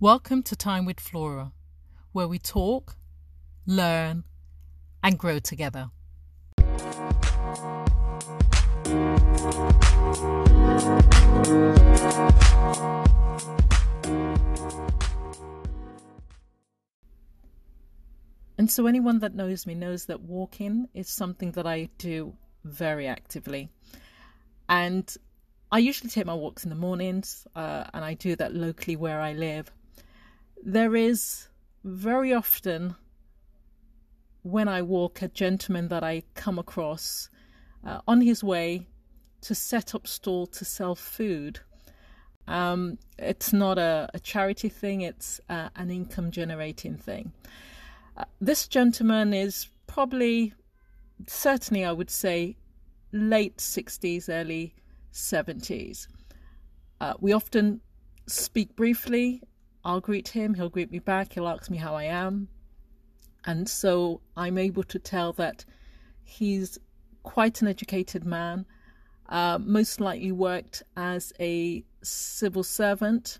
Welcome to Time with Flora, where we talk, learn, and grow together. And so, anyone that knows me knows that walking is something that I do very actively. And I usually take my walks in the mornings, uh, and I do that locally where I live. There is very often when I walk a gentleman that I come across uh, on his way to set up stall to sell food. Um, it's not a, a, charity thing, it's uh, an income generating thing. Uh, this gentleman is probably, certainly, I would say, late 60s, early 70s. Uh, we often speak briefly. I'll greet him, he'll greet me back, he'll ask me how I am. And so I'm able to tell that he's quite an educated man, uh, most likely worked as a civil servant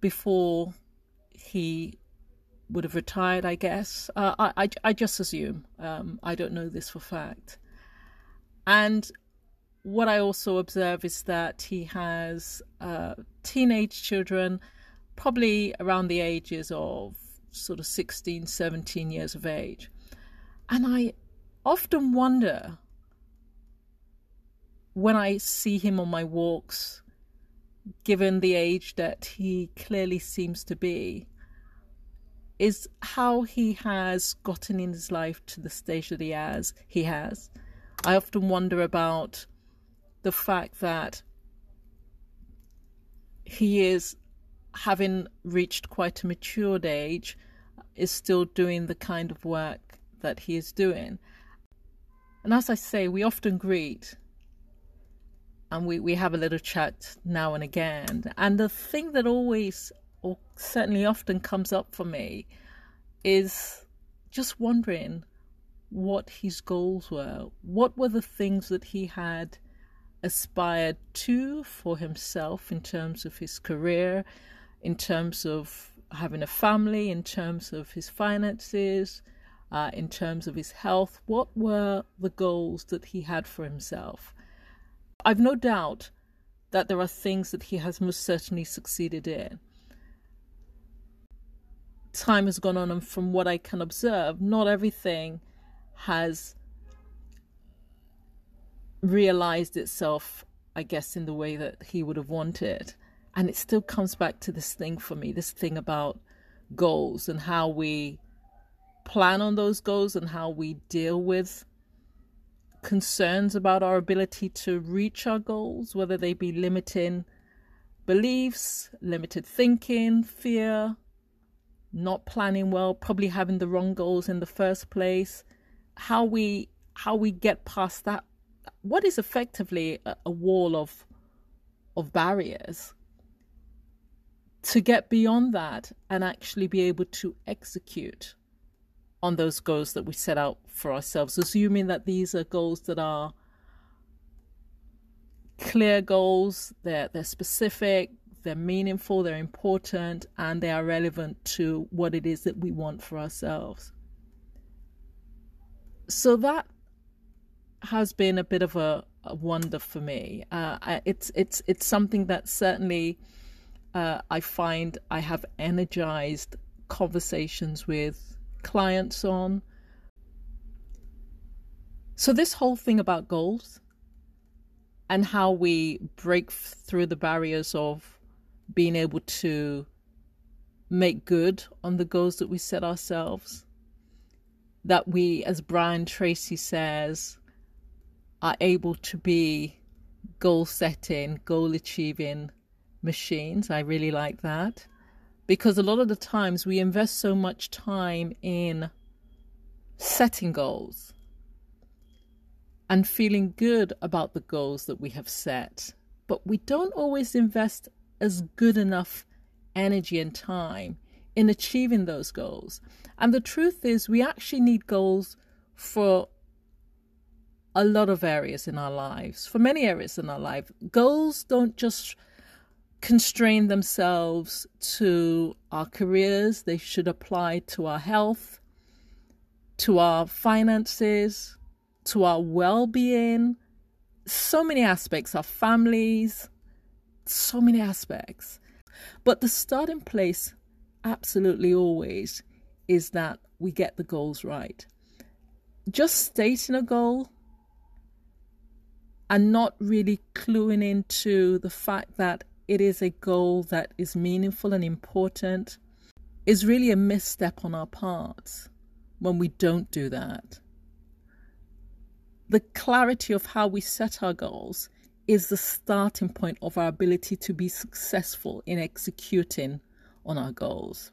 before he would have retired, I guess. Uh, I, I, I, just assume. Um, I don't know this for fact. And what I also observe is that he has uh, teenage children, probably around the ages of sort of 16, 17 years of age. And I often wonder when I see him on my walks, given the age that he clearly seems to be, is how he has gotten in his life to the stage that he has. He has. I often wonder about the fact that he is having reached quite a matured age is still doing the kind of work that he is doing. And as I say, we often greet and we, we have a little chat now and again. And the thing that always, or certainly often comes up for me, is just wondering what his goals were. What were the things that he had aspired to for himself in terms of his career, in terms of having a family, in terms of his finances, uh, in terms of his health? What were the goals that he had for himself? I've no doubt that there are things that he has most certainly succeeded in. Time has gone on, and from what I can observe, not everything has realized itself, I guess, in the way that he would have wanted. And it still comes back to this thing for me this thing about goals and how we plan on those goals and how we deal with concerns about our ability to reach our goals, whether they be limiting beliefs, limited thinking, fear, not planning well, probably having the wrong goals in the first place, how we how we get past that what is effectively a, a wall of of barriers to get beyond that and actually be able to execute on those goals that we set out for ourselves, assuming that these are goals that are clear goals, they're, they're specific, they're meaningful, they're important, and they are relevant to what it is that we want for ourselves. So that has been a bit of a, a wonder for me. Uh, it's it's it's something that certainly uh, I find I have energized conversations with clients on. So, this whole thing about goals and how we break through the barriers of being able to make good on the goals that we set ourselves, that we, as Brian Tracy says, are able to be goal setting, goal achieving machines. I really like that because a lot of the times we invest so much time in setting goals and feeling good about the goals that we have set, but we don't always invest as good enough energy and time in achieving those goals. And the truth is, we actually need goals for a lot of areas in our lives, for many areas in our life. Goals don't just constrain themselves to our careers, they should apply to our health, to our finances, to our well being, so many aspects, our families, so many aspects. But the starting place, absolutely always, is that we get the goals right. Just stating a goal and not really cluing into the fact that it is a goal that is meaningful and important is really a misstep on our part when we don't do that. The clarity of how we set our goals is the starting point of our ability to be successful in executing on our goals.